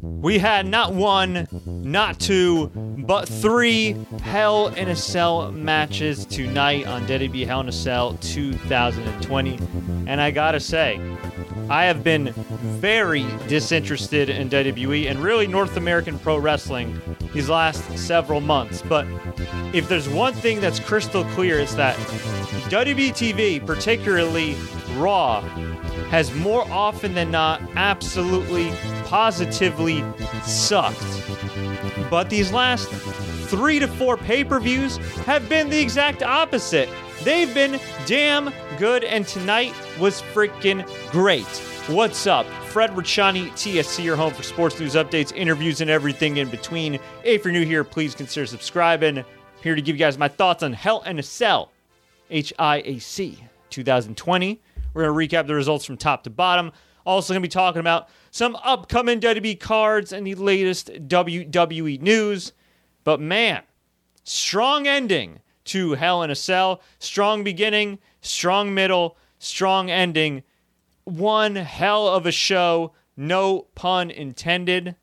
we had not one, not two, but three Hell in a Cell matches tonight on WWE Hell in a Cell 2020. And I gotta say, I have been very disinterested in WWE and really North American pro wrestling these last several months. But if there's one thing that's crystal clear, it's that WWE TV, particularly Raw, has more often than not absolutely, positively sucked. But these last three to four pay per views have been the exact opposite. They've been damn good, and tonight was freaking great. What's up? Fred Ricciani, TSC, your home for sports news updates, interviews, and everything in between. If you're new here, please consider subscribing. Here to give you guys my thoughts on Hell in a Cell, HIAC 2020. We're going to recap the results from top to bottom. Also, going to be talking about some upcoming WWE cards and the latest WWE news. But man, strong ending to Hell in a Cell. Strong beginning, strong middle, strong ending. One hell of a show. No pun intended.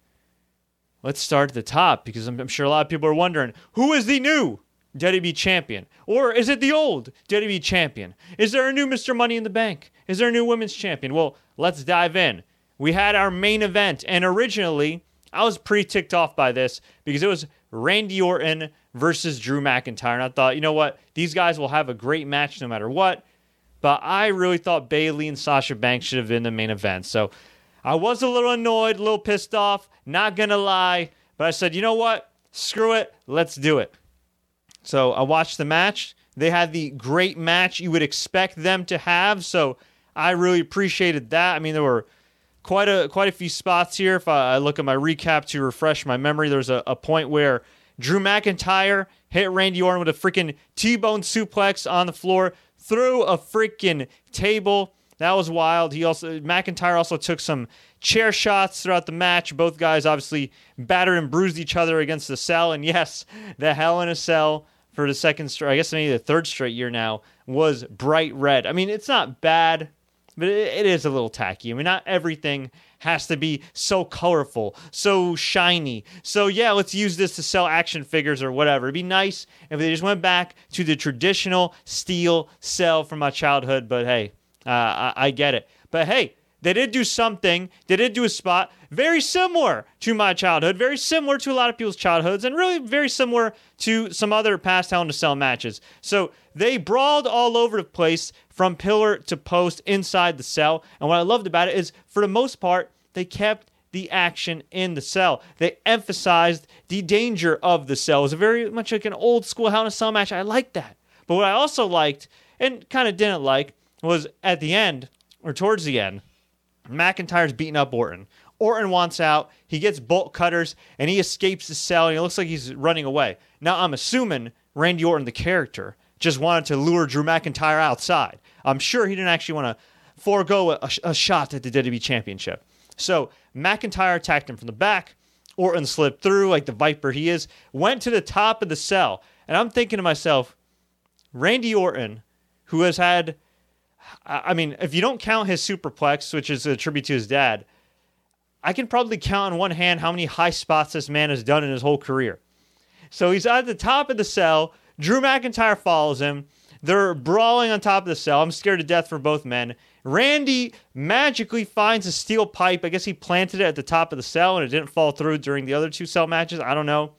Let's start at the top because I'm, I'm sure a lot of people are wondering who is the new WWE champion? Or is it the old WWE champion? Is there a new Mr. Money in the Bank? Is there a new women's champion? Well, let's dive in. We had our main event, and originally, I was pretty ticked off by this because it was Randy Orton versus Drew McIntyre. And I thought, you know what? These guys will have a great match no matter what. But I really thought Bayley and Sasha Banks should have been the main event. So I was a little annoyed, a little pissed off, not going to lie. But I said, you know what? Screw it. Let's do it. So I watched the match. They had the great match you would expect them to have. So I really appreciated that. I mean, there were quite a quite a few spots here. If I look at my recap to refresh my memory, there's a, a point where Drew McIntyre hit Randy Orton with a freaking T-bone suplex on the floor through a freaking table. That was wild. He also McIntyre also took some chair shots throughout the match. Both guys obviously battered and bruised each other against the cell. And yes, the Hell in a Cell for the second straight, I guess maybe the third straight year now, was bright red. I mean, it's not bad, but it, it is a little tacky. I mean, not everything has to be so colorful, so shiny. So yeah, let's use this to sell action figures or whatever. It'd be nice if they just went back to the traditional steel cell from my childhood. But hey, uh, I, I get it. But hey, they did do something. They did do a spot very similar to my childhood, very similar to a lot of people's childhoods, and really very similar to some other past Hell in a Cell matches. So they brawled all over the place from pillar to post inside the cell. And what I loved about it is, for the most part, they kept the action in the cell. They emphasized the danger of the cell. It was very much like an old school Hell in a Cell match. I liked that. But what I also liked and kind of didn't like was at the end or towards the end McIntyre's beating up Orton. Orton wants out. He gets bolt cutters and he escapes the cell. And it looks like he's running away. Now, I'm assuming Randy Orton, the character, just wanted to lure Drew McIntyre outside. I'm sure he didn't actually want to forego a, a shot at the WWE Championship. So McIntyre attacked him from the back. Orton slipped through like the viper he is, went to the top of the cell. And I'm thinking to myself, Randy Orton, who has had I mean, if you don't count his superplex, which is a tribute to his dad, I can probably count on one hand how many high spots this man has done in his whole career. So he's at the top of the cell. Drew McIntyre follows him. They're brawling on top of the cell. I'm scared to death for both men. Randy magically finds a steel pipe. I guess he planted it at the top of the cell and it didn't fall through during the other two cell matches. I don't know.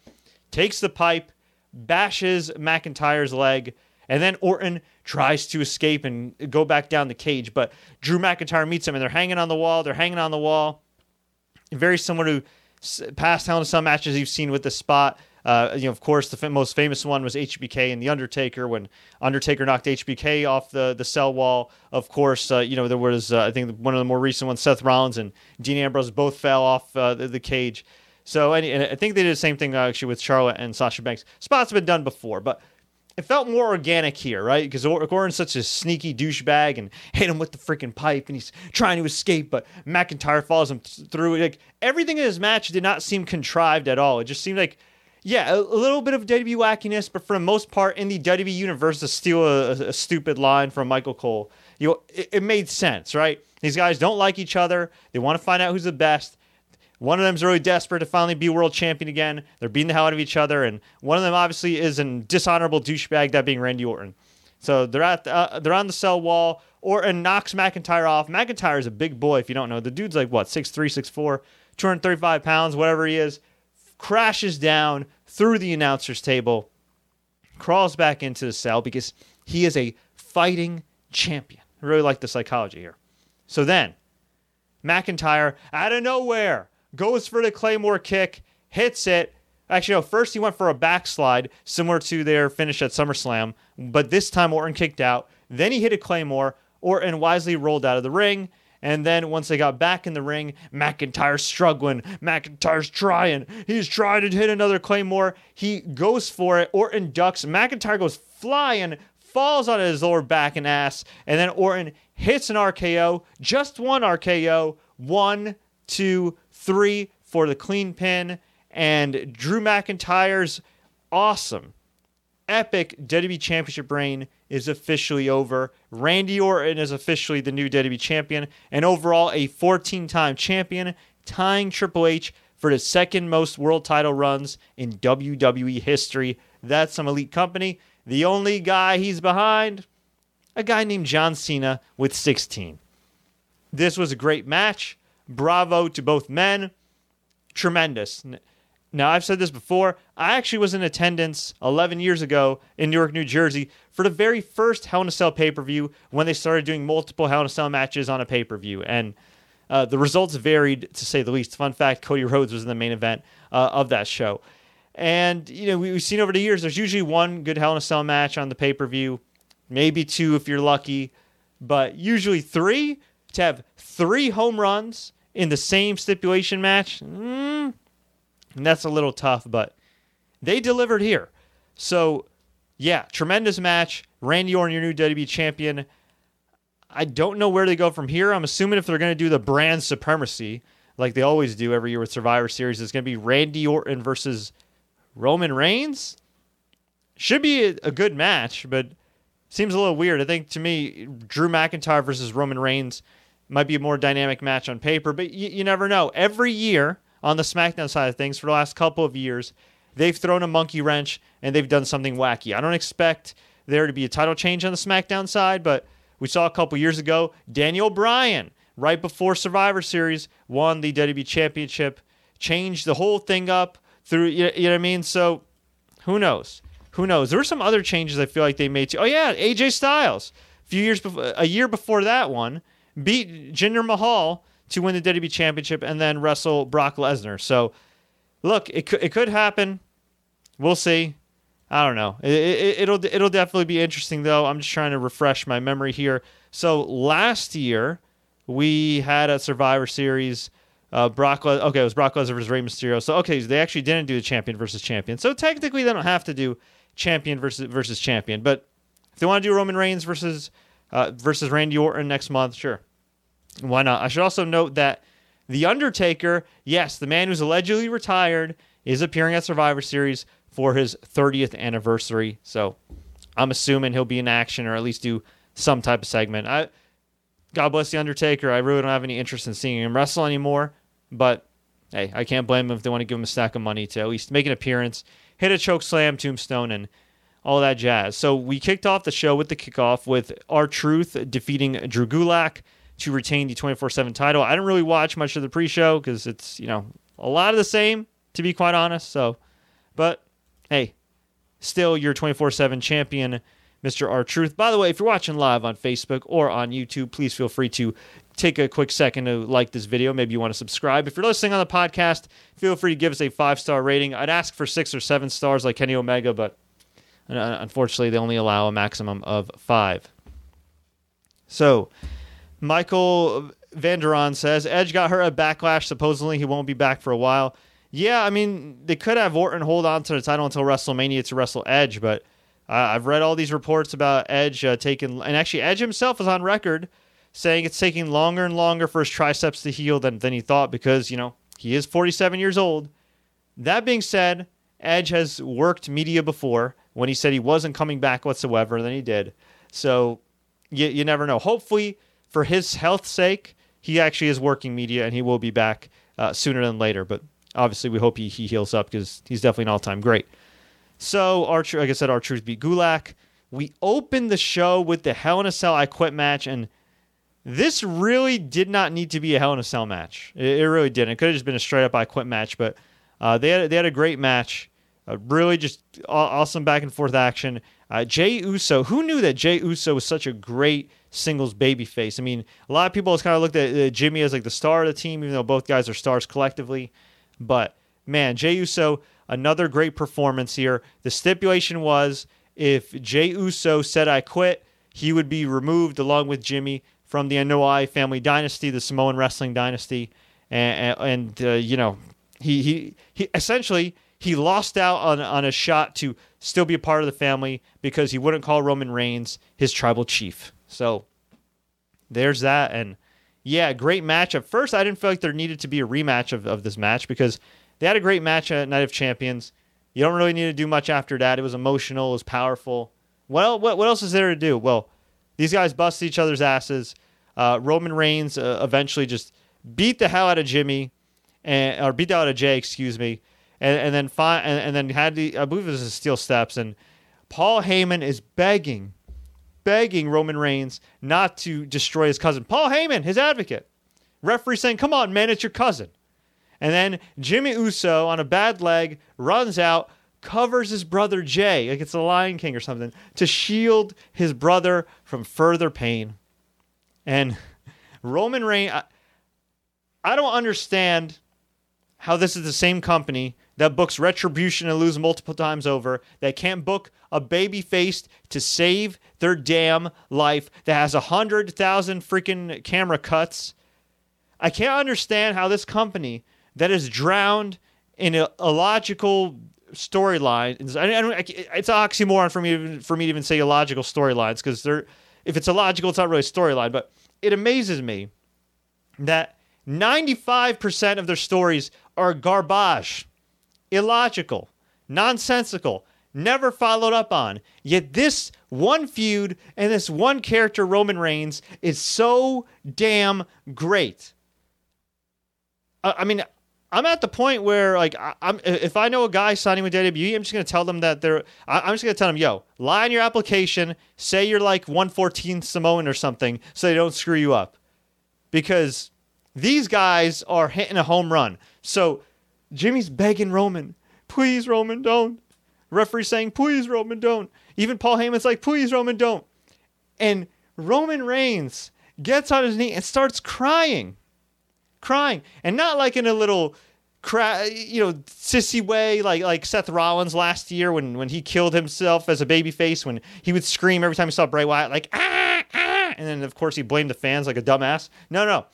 Takes the pipe, bashes McIntyre's leg, and then Orton tries to escape and go back down the cage. But Drew McIntyre meets him, and they're hanging on the wall. They're hanging on the wall. Very similar to past Hell in Cell matches you've seen with the spot. Uh, you know, of course, the f- most famous one was HBK and the Undertaker when Undertaker knocked HBK off the the cell wall. Of course, uh, you know there was uh, I think one of the more recent ones, Seth Rollins and Dean Ambrose both fell off uh, the, the, cage. So and, and, I think they did the same thing uh, actually with Charlotte and Sasha Banks. Spots have been done before, but it felt more organic here, right? Because Orton's such a sneaky douchebag and hit him with the freaking pipe, and he's trying to escape, but McIntyre follows him through. Like everything in his match did not seem contrived at all. It just seemed like, yeah, a, a little bit of WWE wackiness, but for the most part, in the WWE universe, to steal a, a, stupid line from Michael Cole, you know, it, it made sense, right? These guys don't like each other. They want to find out who's the best. One of them's really desperate to finally be world champion again. They're beating the hell out of each other, and one of them obviously is an dishonorable douchebag, that being Randy Orton. So they're at the, uh, they're on the cell wall. Orton knocks McIntyre off. McIntyre is a big boy, if you don't know. The dude's like what 6'3", 6'4", 235 pounds, whatever he is. Crashes down through the announcer's table, crawls back into the cell because he is a fighting champion. I really like the psychology here. So then, McIntyre out of nowhere goes for the Claymore kick, hits it. Actually, no, first he went for a backslide, similar to their finish at SummerSlam, but this time Orton kicked out. Then he hit a Claymore. Orton wisely rolled out of the ring. And then once they got back in the ring, McIntyre's struggling. McIntyre's trying. He's trying to hit another Claymore. He goes for it. Orton ducks. McIntyre goes flying, falls on his lower back and ass. And then Orton hits an RKO. Just one RKO. One, two, three for the clean pin. And Drew McIntyre's awesome, epic WWE Championship reign is officially over. Randy Orton is officially the new WWE champion and overall a 14 time champion, tying Triple H for the second most world title runs in WWE history. That's some elite company. The only guy he's behind, a guy named John Cena with 16. This was a great match. Bravo to both men. Tremendous. Now, I've said this before. I actually was in attendance 11 years ago in Newark, New Jersey for the very first Hell in a Cell pay per view when they started doing multiple Hell in a Cell matches on a pay per view. And uh, the results varied, to say the least. Fun fact Cody Rhodes was in the main event uh, of that show. And, you know, we, have seen over the years, there's usually one good Hell in a Cell match on the pay per view, maybe two if you're lucky, but usually three. To have three home runs in the same stipulation match, mm, and that's a little tough, but they delivered here. So, yeah, tremendous match. Randy Orton, your new WWE champion. I don't know where they go from here. I'm assuming if they're going to do the brand supremacy, like they always do every year with Survivor Series, it's going to be Randy Orton versus Roman Reigns. Should be a good match, but seems a little weird. I think to me, Drew McIntyre versus Roman Reigns might be a more dynamic match on paper, but y- you never know. Every year, on the SmackDown side of things for the last couple of years. They've thrown a monkey wrench and they've done something wacky. I don't expect there to be a title change on the SmackDown side, but we saw a couple years ago Daniel Bryan, right before Survivor Series, won the WWE Championship, changed the whole thing up through, you know what I mean? So who knows? Who knows? There were some other changes I feel like they made too. Oh, yeah, AJ Styles, a few years before, a year before that one, beat Jinder Mahal to win the WWE Championship and then wrestle Brock Lesnar. So, look, it could, it could happen. We'll see. I don't know. It, will it, it'll definitely be interesting though. I'm just trying to refresh my memory here. So last year we had a Survivor Series. Uh, Brock. Le- okay, it was Brock Lesnar versus Rey Mysterio. So okay, they actually didn't do the champion versus champion. So technically they don't have to do champion versus versus champion. But if they want to do Roman Reigns versus uh, versus Randy Orton next month, sure. Why not? I should also note that The Undertaker, yes, the man who's allegedly retired, is appearing at Survivor Series for his 30th anniversary. So I'm assuming he'll be in action or at least do some type of segment. I, God bless The Undertaker. I really don't have any interest in seeing him wrestle anymore. But hey, I can't blame him if they want to give him a stack of money to at least make an appearance, hit a choke slam, tombstone, and all that jazz. So we kicked off the show with the kickoff with R-Truth defeating Drew Gulak to retain the 24 7 title. I didn't really watch much of the pre show because it's, you know, a lot of the same, to be quite honest. So, but hey, still your 24 7 champion, Mr. R-Truth. By the way, if you're watching live on Facebook or on YouTube, please feel free to take a quick second to like this video. Maybe you want to subscribe. If you're listening on the podcast, feel free to give us a five star rating. I'd ask for six or seven stars like Kenny Omega, but unfortunately, they only allow a maximum of five. So, Michael Vanderon says Edge got hurt at Backlash. Supposedly he won't be back for a while. Yeah, I mean they could have Orton hold on to the title until WrestleMania to wrestle Edge, but uh, I've read all these reports about Edge uh, taking, and actually Edge himself is on record saying it's taking longer and longer for his triceps to heal than than he thought because you know he is 47 years old. That being said, Edge has worked media before when he said he wasn't coming back whatsoever, and then he did. So you, you never know. Hopefully for his health's sake, he actually is working media and he will be back uh, sooner than later. But obviously, we hope he, he heals up because he's definitely an all time great. So, Archer, like I said, R-Truth beat Gulak. We opened the show with the Hell in a Cell I Quit match, and this really did not need to be a Hell in a Cell match. It, it really didn't. It could have just been a straight up I Quit match, but uh, they had they had a great match. Uh, really, just awesome back and forth action. Uh, Jey Uso, who knew that Jey Uso was such a great singles babyface? I mean, a lot of people has kind of looked at uh, Jimmy as like the star of the team, even though both guys are stars collectively. But man, Jey Uso, another great performance here. The stipulation was if Jey Uso said I quit, he would be removed along with Jimmy from the Anoa'i family dynasty, the Samoan wrestling dynasty, and, and uh, you know he he he essentially he lost out on on a shot to still be a part of the family because he wouldn't call Roman Reigns his tribal chief. So there's that. And yeah, great match. At first, I didn't feel like there needed to be a rematch of, of this match because they had a great match at Night of Champions. You don't really need to do much after that. It was emotional, it was powerful. Well, what, what else is there to do? Well, these guys bust each other's asses. Uh, Roman Reigns uh, eventually just beat the hell out of Jimmy, and or beat the hell out of Jey, excuse me, and, and then fi- and, and then had the I believe it was a steel steps, and Paul Heyman is begging begging Roman Reigns not to destroy his cousin. Paul Heyman, his advocate. Referee saying, Come on, man, it's your cousin. And then Jimmy Uso on a bad leg runs out, covers his brother Jey, like it's a Lion King or something, to shield his brother from further pain. And Roman Reigns, I, I don't understand how this is the same company that books retribution and lose multiple times over, that can't book a baby faced to save their damn life, that has a hundred thousand freaking camera cuts. I can't understand how this company that is drowned in a, illogical storyline. It's an oxymoron for me for me to even say illogical storylines because they're if it's illogical, it's not really a storyline. But it amazes me that 95% of their stories are garbage illogical, nonsensical, never followed up on. Yet this one feud and this one character, Roman Reigns, is so damn great. I, mean, I'm at the point where, like, I, am if I know a guy signing with WWE, I'm just gonna tell them that they're. I, I'm just gonna tell them, yo, lie on your application, say you're like 114 Samoan or something, so they don't screw you up, because these guys are hitting a home run. So Jimmy's begging Roman, please, Roman, don't. Referee saying, please, Roman, don't. Even Paul Heyman's like, please, Roman, don't. And Roman Reigns gets on his knee and starts crying, crying, and not like in a little, cra- you know, sissy way like like Seth Rollins last year when when he killed himself as a babyface when he would scream every time he saw Bray Wyatt like ah ah, and then of course he blamed the fans like a dumbass. No, no,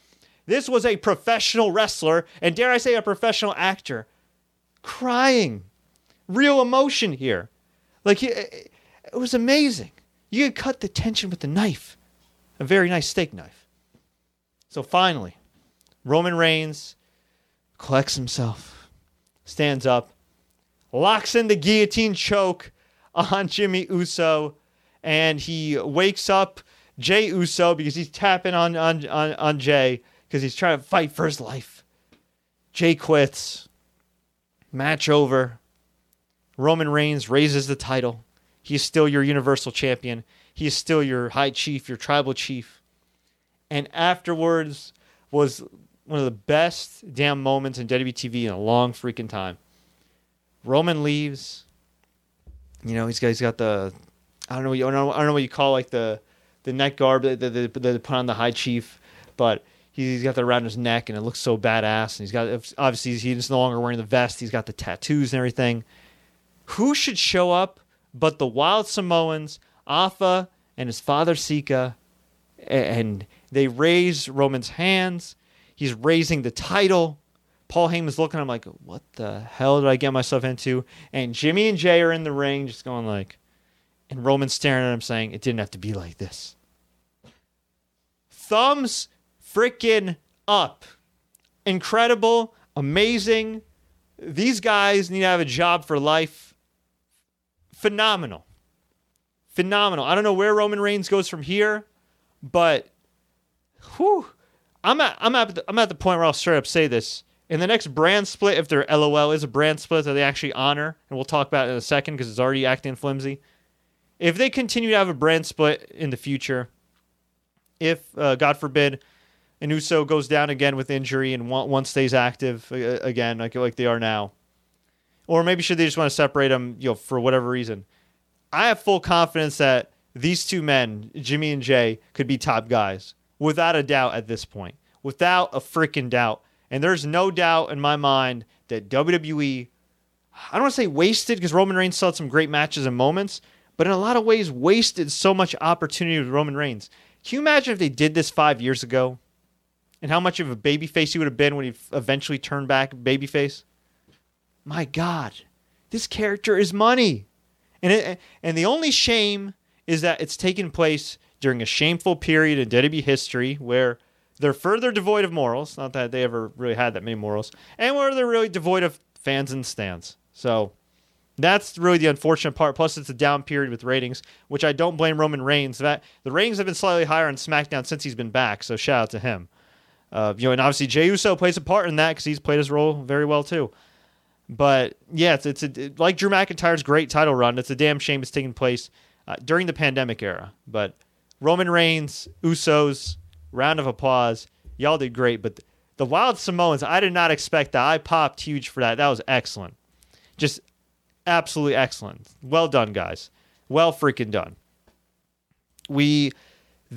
this was a professional wrestler, and dare I say, a professional actor, crying. Real emotion here. Like, it, was amazing. You could cut the tension with a knife, a very nice steak knife. So finally, Roman Reigns collects himself, stands up, locks in the guillotine choke on Jimmy Uso, and he wakes up Jey Uso because he's tapping on, on, on, on Jey because he's trying to fight for his life. Jey quits. Match over. Roman Reigns raises the title. He's still your Universal Champion. He's still your High Chief, your Tribal Chief. And afterwards was one of the best damn moments in WWE in a long freaking time. Roman leaves. You know, he's got, he's got the I don't know, I don't know, what you call like the the neck guard that they put on the High Chief, but he's got that around his neck and it looks so badass. And he's got obviously he's no longer wearing the vest. He's got the tattoos and everything. Who should show up but the Wild Samoans, Afa and his father Sika, and they raise Roman's hands. He's raising the title. Paul Heyman's looking. I'm like, what the hell did I get myself into? And Jimmy and Jey are in the ring, just going like, and Roman's staring at him, saying, "It didn't have to be like this." Thumbs freaking up. Incredible, amazing. These guys need to have a job for life. Phenomenal. Phenomenal. I don't know where Roman Reigns goes from here, but whew, I'm at I'm at the, I'm at the point where I'll straight up say this. in the next brand split, if their LOL is a brand split that they actually honor, and we'll talk about it in a second because it's already acting flimsy. If they continue to have a brand split in the future, if uh, God forbid, an Uso goes down again with injury and one, one stays active uh, again, like like they are now, or maybe should they just want to separate them, you know, for whatever reason? I have full confidence that these two men, Jimmy and Jey, could be top guys without a doubt at this point, without a freaking doubt. And there's no doubt in my mind that WWE, I don't want to say wasted because Roman Reigns still had some great matches and moments, but in a lot of ways wasted so much opportunity with Roman Reigns. Can you imagine if they did this five years ago? And how much of a babyface he would have been when he eventually turned back babyface? My God, this character is money. And, it, and the only shame is that it's taken place during a shameful period in WWE history where they're further devoid of morals. Not that they ever really had that many morals, and where they're really devoid of fans and stands. So that's really the unfortunate part. Plus, it's a down period with ratings, which I don't blame Roman Reigns. That the ratings have been slightly higher on SmackDown since he's been back. So shout out to him. Uh, you know, and obviously Jey Uso plays a part in that because he's played his role very well too. But yeah, it's, it's a, like Drew McIntyre's great title run. It's a damn shame it's taking place uh, during the pandemic era. But Roman Reigns, Usos, round of applause. Y'all did great. But the Wild Samoans, I did not expect that. I popped huge for that. That was excellent. Just absolutely excellent. Well done, guys. Well freaking done. We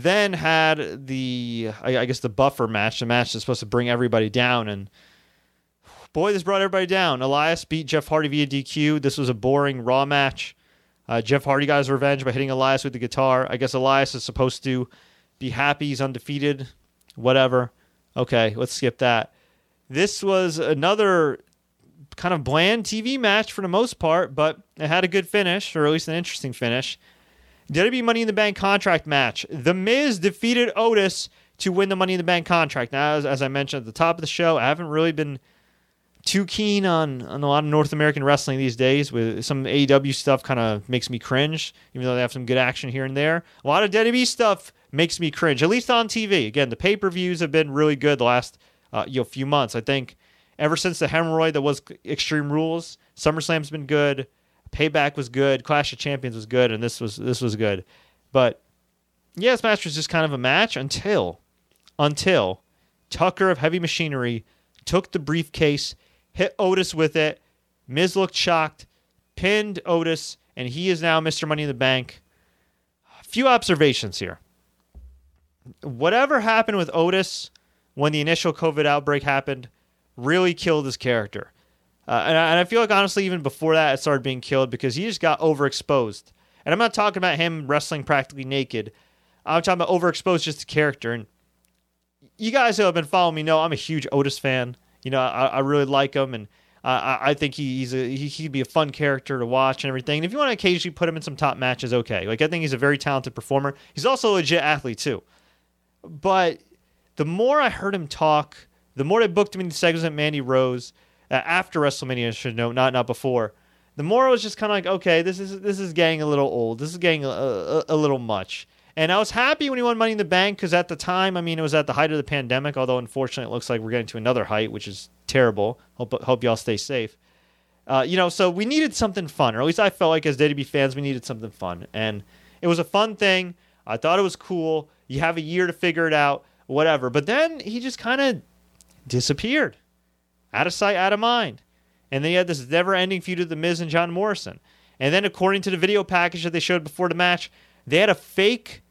then had the, I, I guess, the buffer match, the match that's supposed to bring everybody down. And boy, this brought everybody down. Elias beat Jeff Hardy via DQ. This was a boring Raw match. Uh, Jeff Hardy got his revenge by hitting Elias with the guitar. I guess Elias is supposed to be happy he's undefeated. Whatever. Okay, let's skip that. This was another kind of bland TV match for the most part, but it had a good finish, or at least an interesting finish. WWE Money in the Bank contract match. The Miz defeated Otis to win the Money in the Bank contract. Now, as, as I mentioned at the top of the show, I haven't really been too keen on, on a lot of North American wrestling these days. With some AEW stuff, kind of makes me cringe, even though they have some good action here and there. A lot of WWE stuff makes me cringe, at least on TV. Again, the pay per views have been really good the last uh, you know few months. I think ever since the hemorrhoid that was Extreme Rules, SummerSlam's been good. Payback was good. Clash of Champions was good, and this was this was good. But yeah, this match was just kind of a match until until Tucker of Heavy Machinery took the briefcase hit Otis with it. Miz looked shocked, pinned Otis, and he is now Mr. Money in the Bank. A few observations here. Whatever happened with Otis when the initial COVID outbreak happened really killed his character. Uh, and, I, and I feel like, honestly, even before that, it started being killed because he just got overexposed. And I'm not talking about him wrestling practically naked. I'm talking about overexposed just the character. And you guys who have been following me know I'm a huge Otis fan. You know, I, I really like him, and I, I think he, he's a he, he'd be a fun character to watch and everything. And if you want to occasionally put him in some top matches, okay. Like I think he's a very talented performer. He's also a legit athlete too. But the more I heard him talk, the more they booked him in the segments at Mandy Rose uh, after WrestleMania, should know, not not before. The more I was just kind of like, okay, this is this is getting a little old. This is getting a, a, a little much. And I was happy when he won Money in the Bank because at the time, I mean, it was at the height of the pandemic. Although unfortunately, it looks like we're getting to another height, which is terrible. Hope hope y'all stay safe. Uh, you know, so we needed something fun, or at least I felt like as WWE fans, we needed something fun, and it was a fun thing. I thought it was cool. You have a year to figure it out, whatever. But then he just kind of disappeared, out of sight, out of mind. And then he had this never-ending feud with the Miz and John Morrison. And then, according to the video package that they showed before the match, they had a fake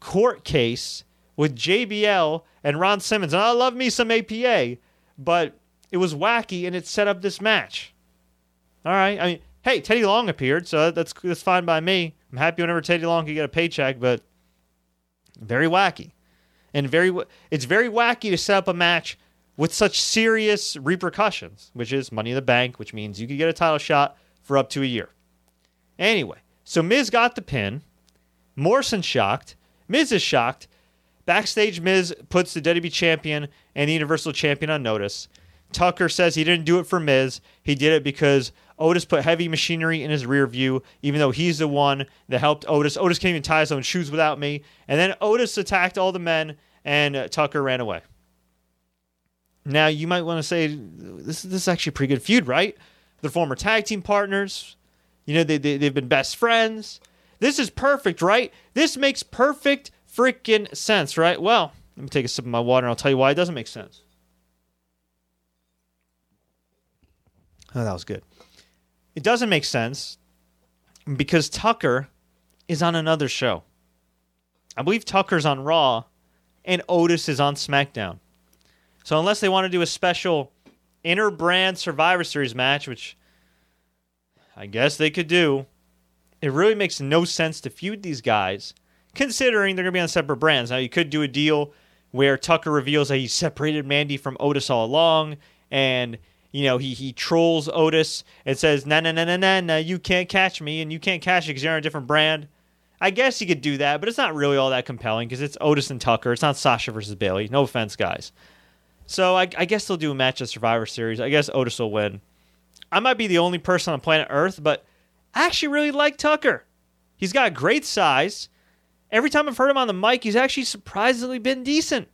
court case with JBL and Ron Simmons. And I love me some APA, but it was wacky and it set up this match. All right. I mean, hey, Teddy Long appeared, so that's that's fine by me. I'm happy whenever Teddy Long can get a paycheck, but very wacky. And very it's very wacky to set up a match with such serious repercussions, which is money in the bank, which means you could get a title shot for up to a year. Anyway, so Miz got the pin. Morrison shocked. Miz is shocked. Backstage, Miz puts the WWE champion and the Universal champion on notice. Tucker says he didn't do it for Miz. He did it because Otis put heavy machinery in his rear view, even though he's the one that helped Otis. Otis can't even tie his own shoes without me. And then Otis attacked all the men, and Tucker ran away. Now you might want to say this this is actually a pretty good feud, right? They're former tag team partners. You know they, they they've been best friends. This is perfect, right? This makes perfect freaking sense, right? Well, let me take a sip of my water and I'll tell you why it doesn't make sense. Oh, that was good. It doesn't make sense because Tucker is on another show. I believe Tucker's on Raw and Otis is on SmackDown. So unless they want to do a special inter-brand Survivor Series match, which I guess they could do, it really makes no sense to feud these guys, considering they're going to be on separate brands. Now you could do a deal where Tucker reveals that he separated Mandy from Otis all along, and you know he he trolls Otis and says, "Na na na na na na, you can't catch me, and you can't catch it because you're on a different brand." I guess you could do that, but it's not really all that compelling because it's Otis and Tucker. It's not Sasha versus Bayley. No offense, guys. So I, I guess they'll do a match at Survivor Series. I guess Otis will win. I might be the only person on planet Earth, but I actually really like Tucker. He's got great size. Every time I've heard him on the mic, he's actually surprisingly been decent.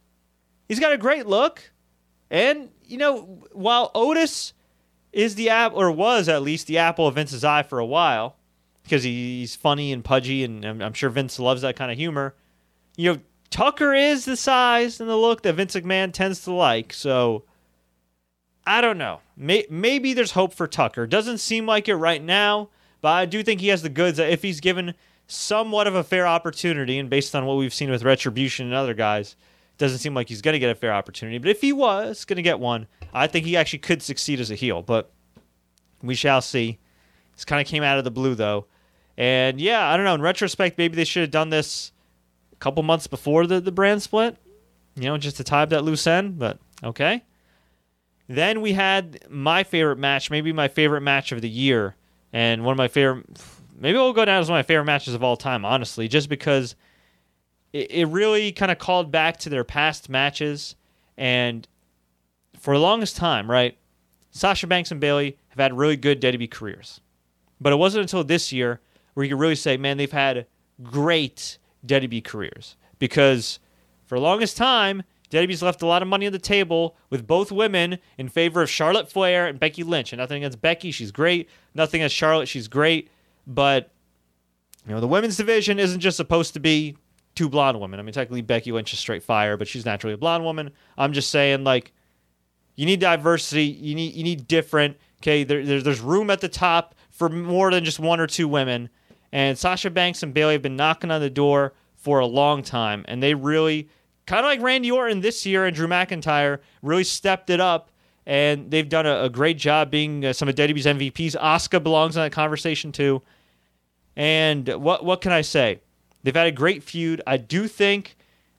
He's got a great look. And, you know, while Otis is the app, or was at least the apple of Vince's eye for a while, because he's funny and pudgy, and I'm sure Vince loves that kind of humor. You know, Tucker is the size and the look that Vince McMahon tends to like. So I don't know. Maybe there's hope for Tucker. Doesn't seem like it right now, but I do think he has the goods that if he's given somewhat of a fair opportunity. And based on what we've seen with Retribution and other guys, doesn't seem like he's going to get a fair opportunity. But if he was going to get one, I think he actually could succeed as a heel. But we shall see. This kind of came out of the blue, though. And yeah, I don't know. In retrospect, maybe they should have done this couple months before the, the brand split, you know, just to tie up that loose end. But okay. Then we had my favorite match, maybe my favorite match of the year, and one of my favorite. Maybe it'll go down as one of my favorite matches of all time, honestly, just because it, it really kind of called back to their past matches. And for the longest time, right, Sasha Banks and Bayley have had really good WWE careers. But it wasn't until this year where you could really say, man, they've had great WWE careers. Because for the longest time, WWE's left a lot of money on the table with both women in favor of Charlotte Flair and Becky Lynch. And nothing against Becky, she's great. Nothing against Charlotte, she's great. But you know, the women's division isn't just supposed to be two blonde women. I mean, technically Becky Lynch is straight fire, but she's naturally a blonde woman. I'm just saying, like, you need diversity. You need you need different. Okay, there, there, there's room at the top for more than just one or two women. And Sasha Banks and Bayley have been knocking on the door for a long time, and they really kind of like Randy Orton this year and Drew McIntyre really stepped it up. And they've done a, a great job being uh, some of WWE's MVPs. Asuka belongs in that conversation too. And what what can I say? They've had a great feud. I do think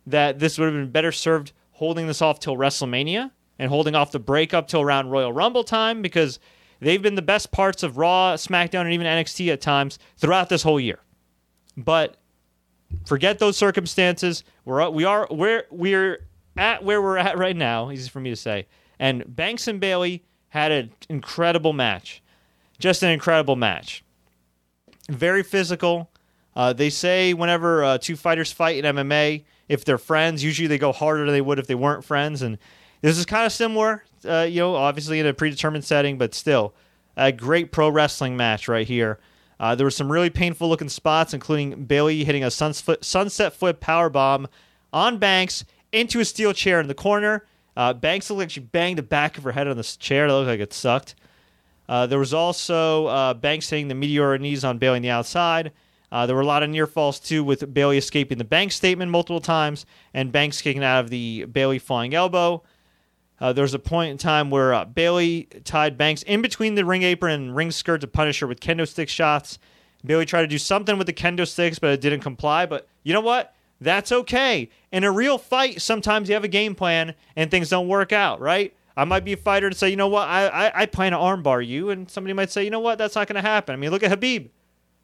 that this would have been better served holding this off till WrestleMania and holding off the breakup till around Royal Rumble time because they've been the best parts of Raw, SmackDown, and even NXT at times throughout this whole year. But forget those circumstances. We're we are where we're at where we're at right now. Easy for me to say. And Banks and Bayley had an incredible match, just an incredible match. Very physical. Uh, they say whenever uh, two fighters fight in MMA, if they're friends, usually they go harder than they would if they weren't friends. And this is kind of similar, uh, you know, obviously in a predetermined setting, but still a great pro wrestling match right here. Uh, there were some really painful looking spots, including Bayley hitting a sunset flip power bomb on Banks into a steel chair in the corner. Uh, Banks looked like she banged the back of her head on this chair. It looked like it sucked. Uh, there was also uh, Banks hitting the meteor knees on Bayley on the outside. Uh, there were a lot of near falls too, with Bayley escaping the Banks statement multiple times and Banks kicking out of the Bayley flying elbow. Uh, there was a point in time where uh, Bayley tied Banks in between the ring apron and ring skirt to punish her with kendo stick shots. Bayley tried to do something with the kendo sticks, but it didn't comply. But you know what? That's okay. In a real fight, sometimes you have a game plan and things don't work out, right? I might be a fighter and say, you know what, I, I, I plan to armbar you, and somebody might say, you know what, that's not going to happen. I mean, look at Khabib.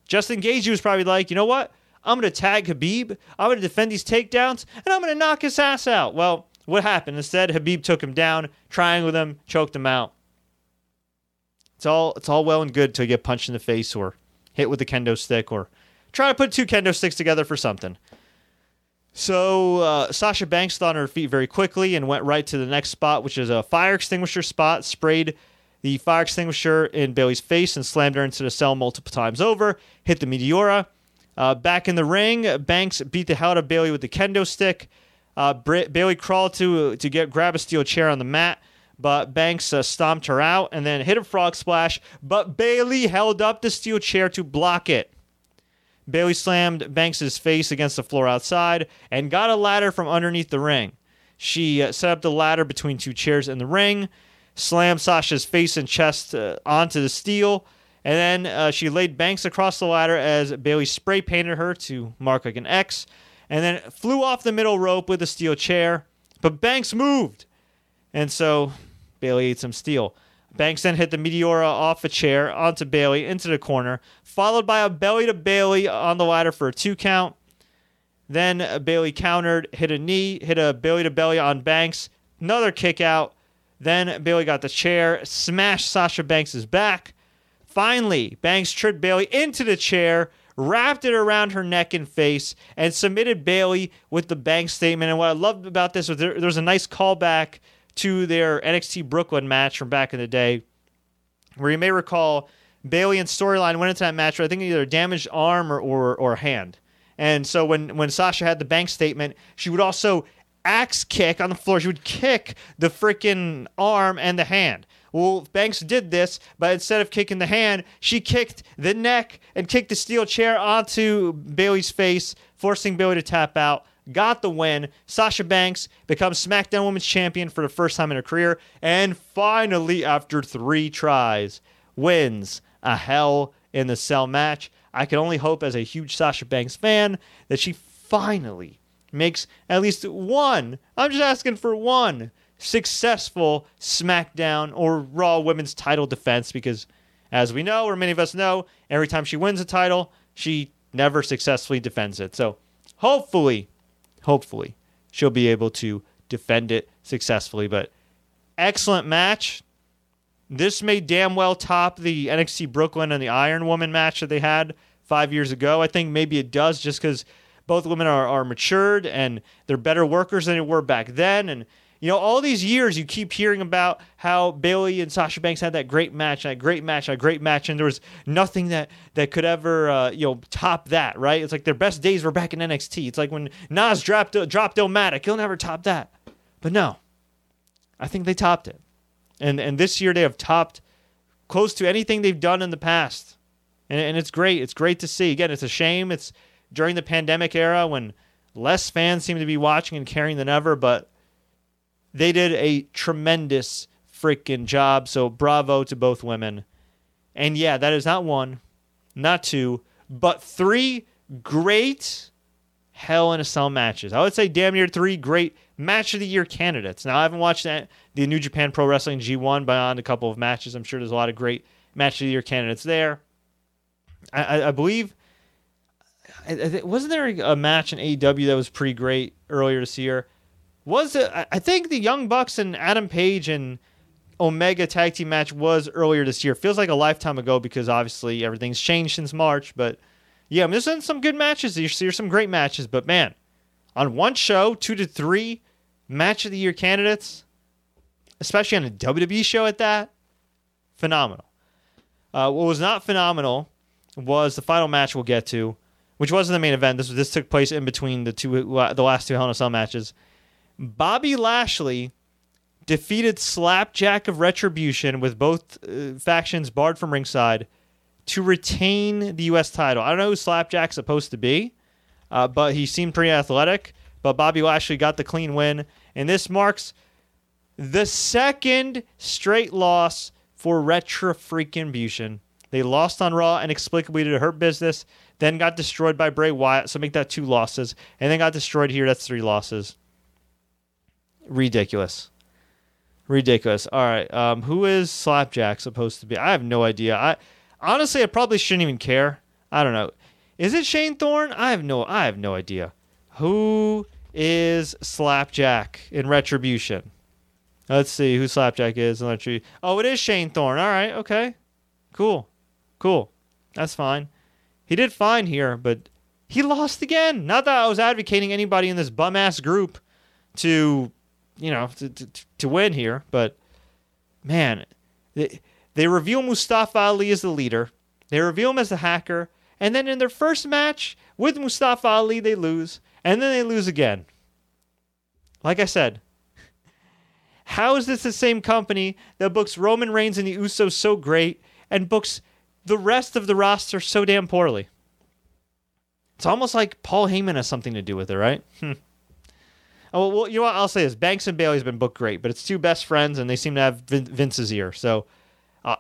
Justin Gaethje was probably like, you know what, I'm going to tag Khabib, I'm going to defend these takedowns, and I'm going to knock his ass out. Well, what happened? Instead, Khabib took him down, triangled him, choked him out. It's all it's all well and good to get punched in the face or hit with a kendo stick or try to put two kendo sticks together for something. So uh, Sasha Banks thought on her feet very quickly and went right to the next spot, which is a fire extinguisher spot. Sprayed the fire extinguisher in Bayley's face and slammed her into the cell multiple times over. Hit the Meteora. Uh, back in the ring, Banks beat the hell out of Bayley with the kendo stick. Uh, Bayley crawled to to get grab a steel chair on the mat, but Banks uh, stomped her out and then hit a frog splash. But Bayley held up the steel chair to block it. Bayley slammed Banks' face against the floor outside and got a ladder from underneath the ring. She uh, set up the ladder between two chairs in the ring, slammed Sasha's face and chest uh, onto the steel, and then uh, she laid Banks across the ladder as Bayley spray painted her to mark like an X, and then flew off the middle rope with a steel chair. But Banks moved, and so Bayley ate some steel. Banks then hit the Meteora off a chair onto Bayley into the corner, followed by a belly to belly on the ladder for a two count. Then Bayley countered, hit a knee, hit a belly to belly on Banks, another kick out. Then Bayley got the chair, smashed Sasha Banks' back. Finally, Banks tripped Bailey into the chair, wrapped it around her neck and face, and submitted Bayley with the bank statement. And what I loved about this was there, there was a nice callback to their NXT Brooklyn match from back in the day, where you may recall Bayley and storyline went into that match with I think either a damaged arm or, or, or hand. And so when, when Sasha had the bank statement, she would also axe kick on the floor. She would kick the freaking arm and the hand. Well, Banks did this, but instead of kicking the hand, she kicked the neck and kicked the steel chair onto Bayley's face, forcing Bayley to tap out got the win. Sasha Banks becomes SmackDown Women's Champion for the first time in her career, and finally, after three tries, wins a Hell in the Cell match. I can only hope, as a huge Sasha Banks fan, that she finally makes at least one, I'm just asking for one, successful SmackDown or Raw Women's title defense because, as we know, or many of us know, every time she wins a title, she never successfully defends it. So hopefully, hopefully, she'll be able to defend it successfully. But excellent match. This may damn well top the NXT Brooklyn and the Iron Woman match that they had five years ago. I think maybe it does just because both women are, are matured and they're better workers than they were back then. And you know, all these years you keep hearing about how Bayley and Sasha Banks had that great match, that great match, that great match, and there was nothing that that could ever uh, you know top that, right? It's like their best days were back in NXT. It's like when Nas dropped dropped Illmatic, he'll never top that. But no, I think they topped it, and and this year they have topped close to anything they've done in the past, and and it's great. It's great to see. Again, it's a shame it's during the pandemic era when less fans seem to be watching and caring than ever, but they did a tremendous freaking job. So bravo to both women. And yeah, that is not one, not two, but three great Hell in a Cell matches. I would say damn near three great match of the year candidates. Now I haven't watched that, the New Japan Pro Wrestling G1 beyond a couple of matches. I'm sure there's a lot of great match of the year candidates there. I, I, I believe. wasn't there a match in AEW that was pretty great earlier this year? Was it? I think the Young Bucks and Adam Page and Omega tag team match was earlier this year. Feels like a lifetime ago because obviously everything's changed since March. But yeah, I mean, there's been some good matches. There's some great matches. But man, on one show, two to three match of the year candidates, especially on a WWE show at that, phenomenal. Uh, what was not phenomenal was the final match we'll get to, which wasn't the main event. This this took place in between the two the last two Hell in a Cell matches. Bobby Lashley defeated Slapjack of Retribution with both uh, factions barred from ringside to retain the U.S. title. I don't know who Slapjack's supposed to be, uh, but he seemed pretty athletic. But Bobby Lashley got the clean win, and this marks the second straight loss for Retro Freaking Bution. They lost on Raw inexplicably to Hurt Business, then got destroyed by Bray Wyatt, so make that two losses, and then got destroyed here. That's three losses. Ridiculous. Ridiculous. All right. Um, who is Slapjack supposed to be? I have no idea. I honestly, I probably shouldn't even care. I don't know. Is it Shane Thorne? I have no. I have no idea. Who is Slapjack in Retribution? Let's see who Slapjack is in Retribution. Oh, it is Shane Thorne. All right. Okay. Cool. Cool. That's fine. He did fine here, but he lost again. Not that I was advocating anybody in this bum ass group to, you know, to, to, to win here, but man, they, they reveal Mustafa Ali as the leader. They reveal him as the hacker. And then in their first match with Mustafa Ali, they lose. And then they lose again. Like I said, how is this the same company that books Roman Reigns and the Usos so great and books the rest of the roster so damn poorly? It's almost like Paul Heyman has something to do with it, right? Hmm. Oh, well, you know what? I'll say this. Banks and Bayley's been booked great, but it's two best friends, and they seem to have Vince's ear. So uh,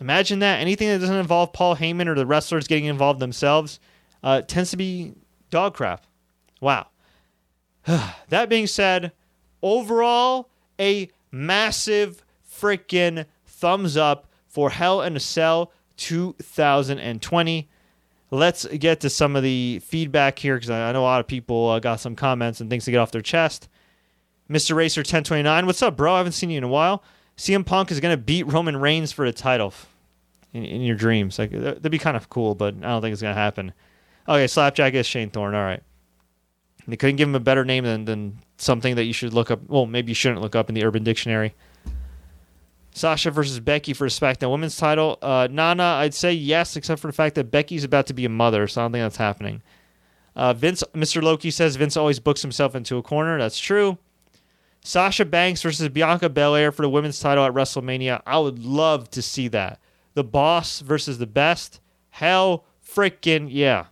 imagine that. Anything that doesn't involve Paul Heyman or the wrestlers getting involved themselves uh, tends to be dog crap. Wow. that being said, overall, a massive freaking thumbs up for Hell in a Cell 2020. Let's get to some of the feedback here because I know a lot of people uh, got some comments and things to get off their chest. Mr. Racer 1029, what's up, bro? I haven't seen you in a while. CM Punk is going to beat Roman Reigns for the title in, in your dreams. Like that'd be kind of cool, but I don't think it's going to happen. Okay, Slapjack is Shane Thorne. All right. They couldn't give him a better name than, than something that you should look up. Well, maybe you shouldn't look up in the Urban Dictionary. Sasha versus Becky for SmackDown Women's title. Uh, Nana, I'd say yes, except for the fact that Becky's about to be a mother, so I don't think that's happening. Uh, Vince, Mr. Loki says Vince always books himself into a corner. That's true. Sasha Banks versus Bianca Belair for the women's title at WrestleMania. I would love to see that. The boss versus the best. Hell freaking yeah.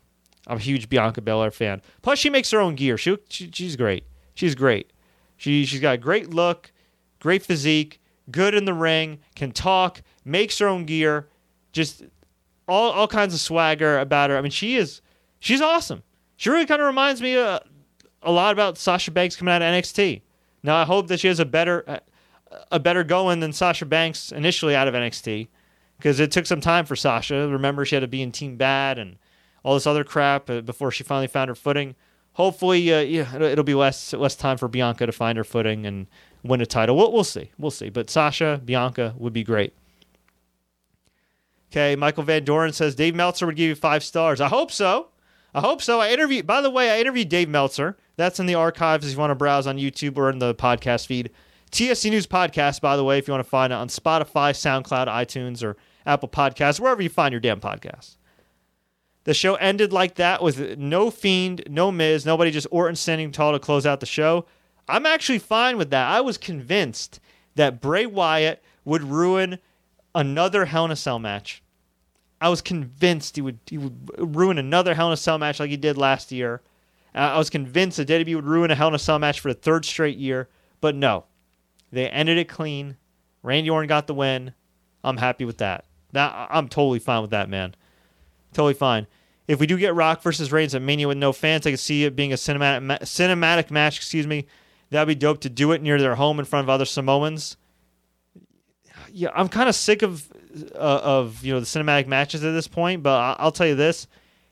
I'm a huge Bianca Belair fan. Plus, she makes her own gear. She, she she's great. She's great. She she's got a great look, great physique, good in the ring, can talk, makes her own gear, just all all kinds of swagger about her. I mean, she is she's awesome. She really kind of reminds me uh, a lot about Sasha Banks coming out of NXT. Now, I hope that she has a better a better going than Sasha Banks initially out of NXT because it took some time for Sasha. Remember, she had to be in Team Bad and all this other crap uh, before she finally found her footing. Hopefully, uh, yeah, it'll be less less time for Bianca to find her footing and win a title. We'll, we'll see, we'll see. But Sasha, Bianca would be great. Okay, Michael Van Doren says Dave Meltzer would give you five stars. I hope so. I hope so. I interviewed. By the way, I interviewed Dave Meltzer. That's in the archives if you want to browse on YouTube or in the podcast feed. TSC News Podcast, by the way, if you want to find it on Spotify, SoundCloud, iTunes, or Apple Podcasts, wherever you find your damn podcasts. The show ended like that with no Fiend, no Miz, nobody just Orton standing tall to close out the show. I'm actually fine with that. I was convinced that Bray Wyatt would ruin another Hell in a Cell match. I was convinced he would he would ruin another Hell in a Cell match like he did last year. Uh, I was convinced that WWE would ruin a Hell in a Cell match for the third straight year, but no, they ended it clean. Randy Orton got the win. I'm happy with that. That I'm totally fine with that, man. Totally fine. If we do get Rock versus Reigns at Mania with no fans, I can see it being a cinematic ma- cinematic match. Excuse me, that'd be dope to do it near their home in front of other Samoans. Yeah, I'm kind of sick of uh, of you know the cinematic matches at this point, but I- I'll tell you this: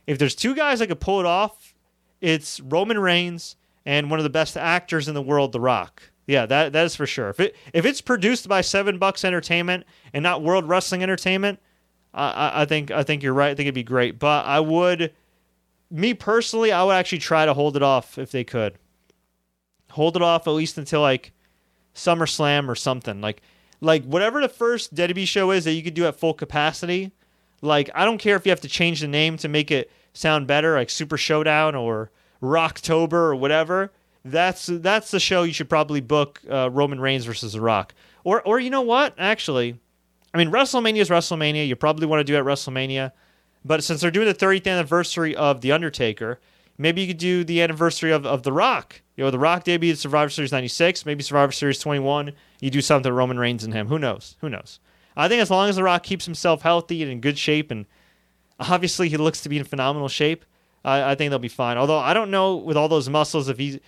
if there's two guys that could pull it off, it's Roman Reigns and one of the best actors in the world, The Rock. Yeah, that that is for sure. If it if it's produced by Seven Bucks Entertainment and not World Wrestling Entertainment, I, I think I think you're right. I think it'd be great, but I would, me personally, I would actually try to hold it off if they could. Hold it off at least until like SummerSlam or something. Like like whatever the first WWE show is that you could do at full capacity. Like I don't care if you have to change the name to make it sound better, like Super Showdown or Rocktober or whatever. That's that's the show you should probably book uh, Roman Reigns versus The Rock. Or or you know what? Actually, I mean, WrestleMania is WrestleMania. You probably want to do it at WrestleMania. But since they're doing the 30th anniversary of The Undertaker, maybe you could do the anniversary of, of The Rock. You know, The Rock debuted Survivor Series 96, maybe Survivor Series 21. You do something Roman Reigns and him. Who knows? Who knows? I think as long as The Rock keeps himself healthy and in good shape, and obviously he looks to be in phenomenal shape, I, I think they'll be fine. Although I don't know with all those muscles if he's.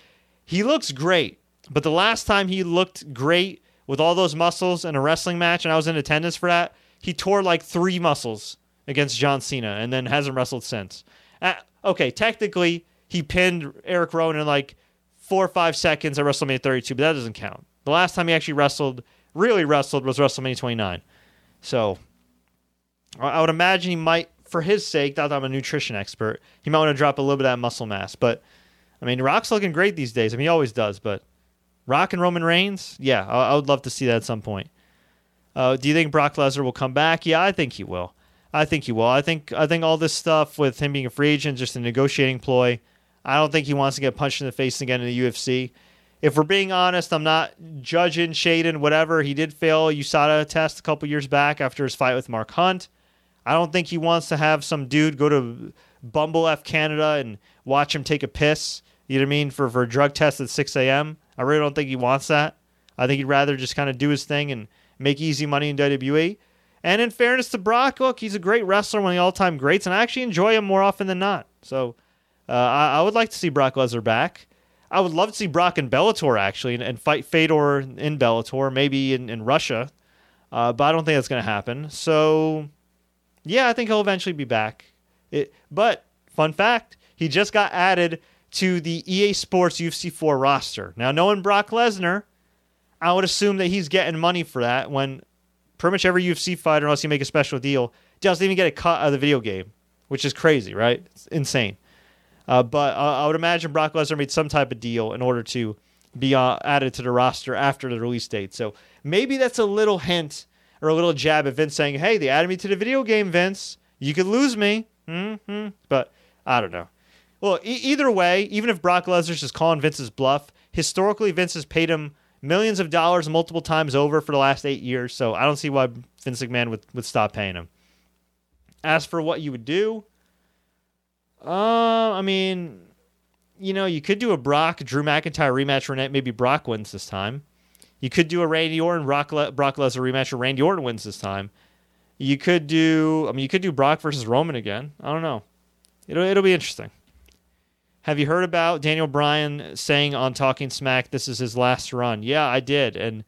He looks great, but the last time he looked great with all those muscles in a wrestling match, and I was in attendance for that, he tore like three muscles against John Cena and then hasn't wrestled since. Uh, okay, technically, he pinned Erick Rowan in like four or five seconds at WrestleMania 32, but that doesn't count. The last time he actually wrestled, really wrestled, was WrestleMania 29. So I would imagine he might for his sake, not that I'm a nutrition expert, he might want to drop a little bit of that muscle mass. But I mean, Rock's looking great these days. I mean, he always does. But Rock and Roman Reigns, yeah, I, I would love to see that at some point. Uh, do you think Brock Lesnar will come back? Yeah, I think he will. I think he will. I think I think all this stuff with him being a free agent, just a negotiating ploy. I don't think he wants to get punched in the face again in the UFC. If we're being honest, I'm not judging Shaden, whatever. He did fail USADA test a couple years back after his fight with Mark Hunt. I don't think he wants to have some dude go to Bumble F Canada and watch him take a piss. You know what I mean? For, for a drug test at 6 a.m. I really don't think he wants that. I think he'd rather just kind of do his thing and make easy money in WWE. And in fairness to Brock, look, he's a great wrestler, one of the all time greats, and I actually enjoy him more often than not. So uh, I, I, would like to see Brock Lesnar back. I would love to see Brock in Bellator, actually, and, and fight Fedor in Bellator, maybe in, in Russia. Uh, but I don't think that's going to happen. So, yeah, I think he'll eventually be back. It, but, fun fact, he just got added to the EA Sports UFC 4 roster. Now, knowing Brock Lesnar, I would assume that he's getting money for that when pretty much every UFC fighter, unless you make a special deal, doesn't even get a cut out of the video game, which is crazy, right? It's insane. Uh, but uh, I would imagine Brock Lesnar made some type of deal in order to be uh, added to the roster after the release date. So maybe that's a little hint or a little jab at Vince saying, "Hey, they added me to the video game, Vince. You could lose me." Mm-hmm. But I don't know. Well, e- either way, even if Brock Lesnar's just calling Vince's bluff, historically Vince has paid him millions of dollars multiple times over for the last eight years. So I don't see why Vince McMahon would, would stop paying him. As for what you would do, uh, I mean, you know, you could do a Brock Drew McIntyre rematch where maybe Brock wins this time. You could do a Randy Orton Brock, Le- Brock Lesnar rematch where Randy Orton wins this time. You could do, I mean, you could do Brock versus Roman again. I don't know. It'll it'll be interesting. Have you heard about Daniel Bryan saying on Talking Smack this is his last run? Yeah, I did. And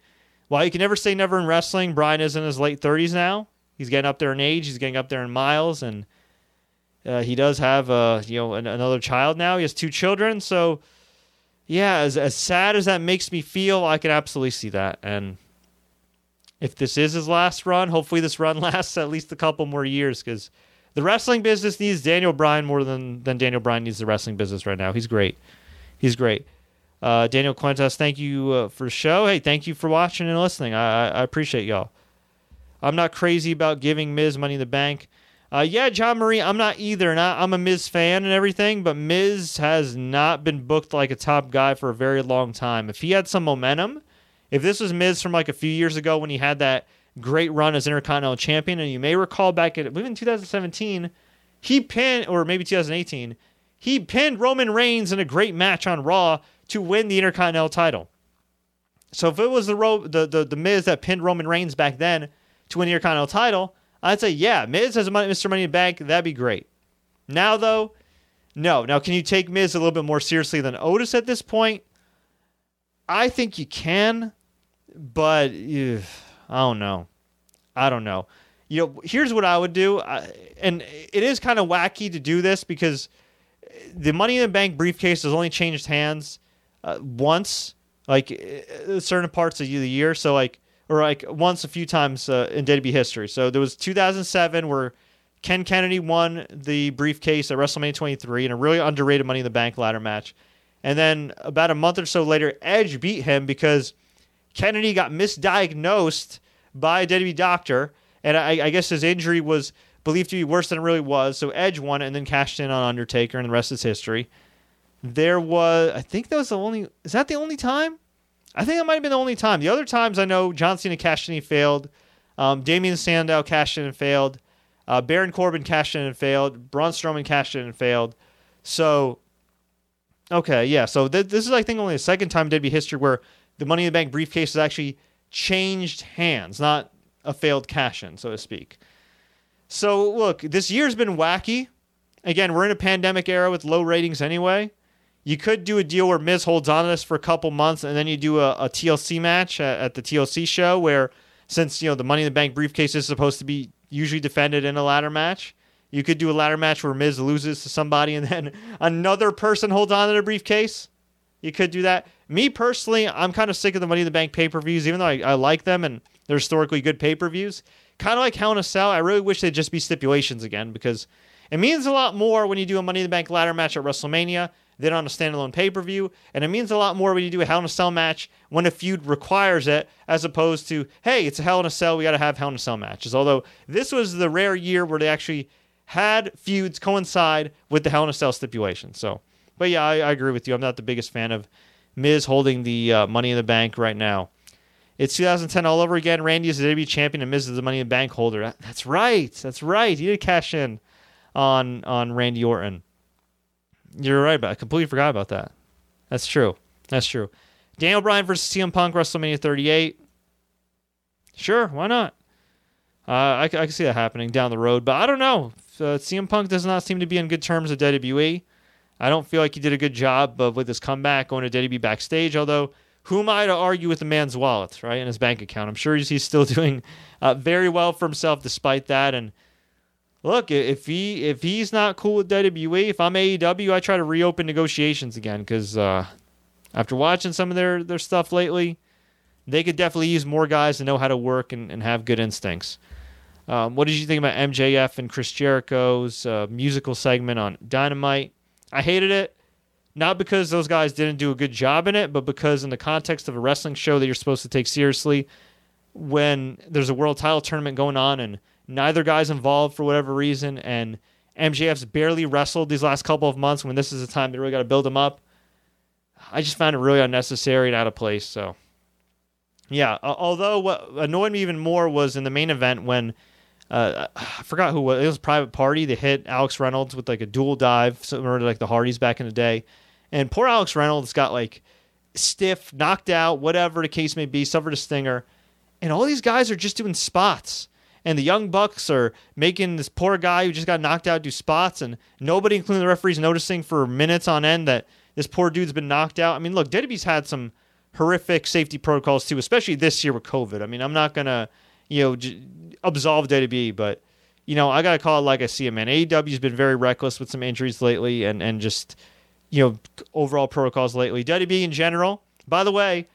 while you can never say never in wrestling, Bryan is in his late 30s now. He's getting up there in age. He's getting up there in miles, and uh, he does have uh, you know an, another child now. He has two children. So yeah, as as sad as that makes me feel, I can absolutely see that. And if this is his last run, hopefully this run lasts at least a couple more years because the wrestling business needs Daniel Bryan more than than Daniel Bryan needs the wrestling business right now. He's great. He's great. Uh, Daniel Quintas, thank you uh, for the show. Hey, thank you for watching and listening. I, I, I appreciate y'all. I'm not crazy about giving Miz money in the bank. Uh, yeah, John Marie, I'm not either. And I, I'm a Miz fan and everything, but Miz has not been booked like a top guy for a very long time. If he had some momentum, if this was Miz from like a few years ago when he had that great run as Intercontinental Champion. And you may recall back in, in 2017, he pinned, or maybe 2018, he pinned Roman Reigns in a great match on Raw to win the Intercontinental title. So if it was the, the, the, the Miz that pinned Roman Reigns back then to win the Intercontinental title, I'd say, yeah, Miz has Mr. Money in the Bank. That'd be great. Now, though, no. Now, can you take Miz a little bit more seriously than Otis at this point? I think you can, but. Ugh. I don't know. I don't know. You know, here's what I would do, I, and it is kind of wacky to do this because the Money in the Bank briefcase has only changed hands uh, once, like uh, certain parts of the year. So like, or like once a few times uh, in WWE history. So there was 2007 where Ken Kennedy won the briefcase at WrestleMania 23 in a really underrated Money in the Bank ladder match. And then about a month or so later, Edge beat him because Kennedy got misdiagnosed by a WWE doctor, and I, I, guess his injury was believed to be worse than it really was. So Edge won and then cashed in on Undertaker, and the rest is history. There was, I think that was the only. Is that the only time? I think that might have been the only time. The other times I know John Cena cashed in and failed. Um, Damien Sandow cashed in and failed. Uh, Baron Corbin cashed in and failed. Braun Strowman cashed in and failed. So, okay, yeah. So th- this is, I think, only the second time in WWE history where the Money in the Bank briefcase has actually changed hands, not a failed cash in, so to speak. So, look, this year's been wacky. Again, we're in a pandemic era with low ratings anyway. You could do a deal where Miz holds on to this for a couple months and then you do a, a TLC match at, at, the TLC show where, since, you know, the Money in the Bank briefcase is supposed to be usually defended in a ladder match, you could do a ladder match where Miz loses to somebody and then another person holds on to the briefcase. You could do that. Me personally, I'm kind of sick of the Money in the Bank pay per views, even though I, I like them and they're historically good pay per views. kind of like Hell in a Cell. I really wish they'd just be stipulations again because it means a lot more when you do a Money in the Bank ladder match at WrestleMania than on a standalone pay per view. And it means a lot more when you do a Hell in a Cell match when a feud requires it, as opposed to, hey, it's a Hell in a Cell, we got to have Hell in a Cell matches. Although this was the rare year where they actually had feuds coincide with the Hell in a Cell stipulation. So, but yeah, I, I agree with you. I'm not the biggest fan of Miz holding the uh, Money in the Bank right now. It's 2010 all over again. Randy is the WWE champion and Miz is the Money in the Bank holder. That's right. That's right. He did cash in on on Randy Orton. You're right, but I completely forgot about that. That's true. That's true. Daniel Bryan versus CM Punk WrestleMania 38. Sure, why not? Uh, I, I can see that happening down the road, but I don't know. Uh, CM Punk does not seem to be in good terms with WWE. I don't feel like he did a good job of with his comeback going to WWE backstage. Although, who am I to argue with the man's wallet, right, and his bank account? I'm sure he's, he's still doing uh, very well for himself despite that. And look, if he if he's not cool with WWE, if I'm AEW, I try to reopen negotiations again because uh, after watching some of their their stuff lately, they could definitely use more guys to know how to work and, and have good instincts. Um, what did you think about MJF and Chris Jericho's uh, musical segment on Dynamite? I hated it, not because those guys didn't do a good job in it, but because in the context of a wrestling show that you're supposed to take seriously, when there's a world title tournament going on and neither guy's involved for whatever reason, and MJF's barely wrestled these last couple of months when this is the time they really got to build him up. I just found it really unnecessary and out of place. So, yeah. Although what annoyed me even more was in the main event when uh, I forgot who was. It was private party. They hit Alex Reynolds with like a dual dive, similar to like the Hardys back in the day. And poor Alex Reynolds got like stiff, knocked out, whatever the case may be, suffered a stinger. And all these guys are just doing spots. And the Young Bucks are making this poor guy who just got knocked out do spots. And nobody, including the referees, noticing for minutes on end that this poor dude's been knocked out. I mean, look, WWE's had some horrific safety protocols too, especially this year with COVID. I mean, I'm not going to, you know, j- absolve WWE, but you know, I gotta call it like I see it, man. AEW's been very reckless with some injuries lately, and and just you know overall protocols lately. WWE in general, by the way,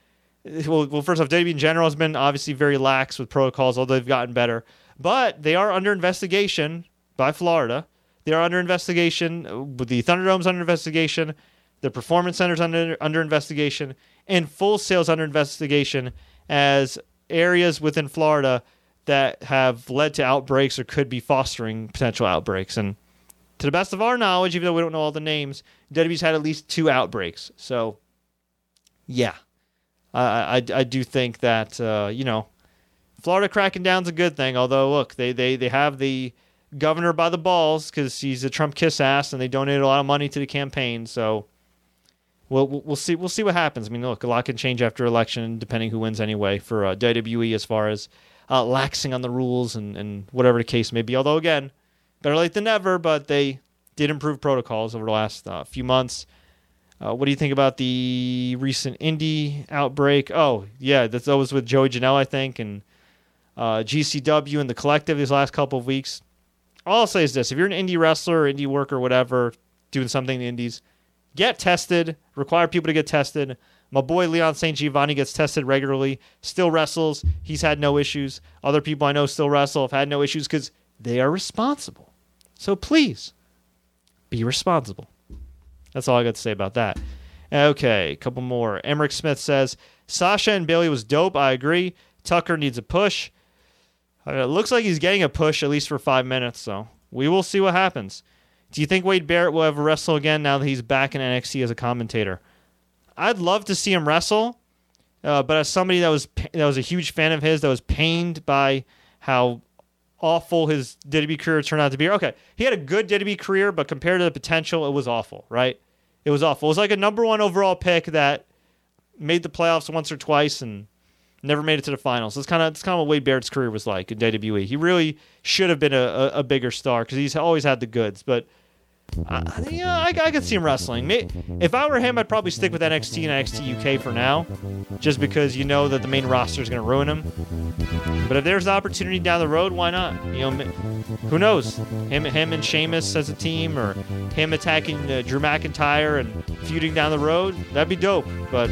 eh, well, well first off, WWE in general has been obviously very lax with protocols, although they've gotten better. But they are under investigation by Florida. They are under investigation. Eh, with the Thunderdome's under investigation. The Performance Center's under under investigation, and Full Sail's under investigation as areas within Florida that have led to outbreaks or could be fostering potential outbreaks. And to the best of our knowledge, even though we don't know all the names, WWE's had at least two outbreaks. So, yeah, I I, I do think that uh, you know Florida cracking down's a good thing. Although, look, they they they have the governor by the balls because he's a Trump kiss ass, and they donated a lot of money to the campaign. So. We'll, we'll see we'll see what happens. I mean, look, a lot can change after election, depending who wins anyway for uh, WWE as far as uh, laxing on the rules and, and whatever the case may be. Although, again, better late than never, but they did improve protocols over the last uh, few months. Uh, what do you think about the recent indie outbreak? Oh, yeah, that was with Joey Janela, I think, and uh, GCW and the collective these last couple of weeks. All I'll say is this if you're an indie wrestler or indie worker or whatever, doing something in the indies, get tested, require people to get tested. My boy Leon St. Giovanni gets tested regularly, still wrestles. He's had no issues. Other people I know still wrestle, have had no issues because they are responsible. So please be responsible. That's all I got to say about that. Okay, a couple more. Emmerich Smith says Sasha and Bayley was dope. I agree. Tucker needs a push. Uh, it looks like he's getting a push at least for five minutes, so we will see what happens. Do you think Wade Barrett will ever wrestle again now that he's back in NXT as a commentator? I'd love to see him wrestle, uh, but as somebody that was that was a huge fan of his, that was pained by how awful his WWE career turned out to be. Okay, he had a good WWE career, but compared to the potential, it was awful. Right? It was awful. It was like a number one overall pick that made the playoffs once or twice and never made it to the finals. That's kind of that's kind of what Wade Barrett's career was like in WWE. He really should have been a, a, a bigger star because he's always had the goods, but Uh, yeah, I, I could see him wrestling. If I were him, I'd probably stick with NXT and NXT UK for now, just because you know that the main roster is going to ruin him. But if there's an opportunity down the road, why not? You know, who knows? Him, him and Sheamus as a team, or him attacking uh, Drew McIntyre and feuding down the road, that'd be dope. But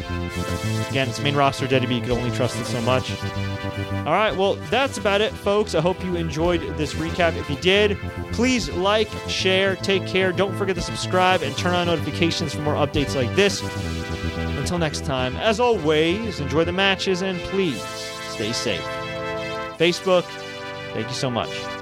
again, it's main roster. WWE could only trust it so much. All right, well, that's about it, folks. I hope you enjoyed this recap. If you did, please like, share, take care. Don't forget to subscribe and turn on notifications for more updates like this. Until next time, as always, enjoy the matches and please stay safe. Facebook, thank you so much.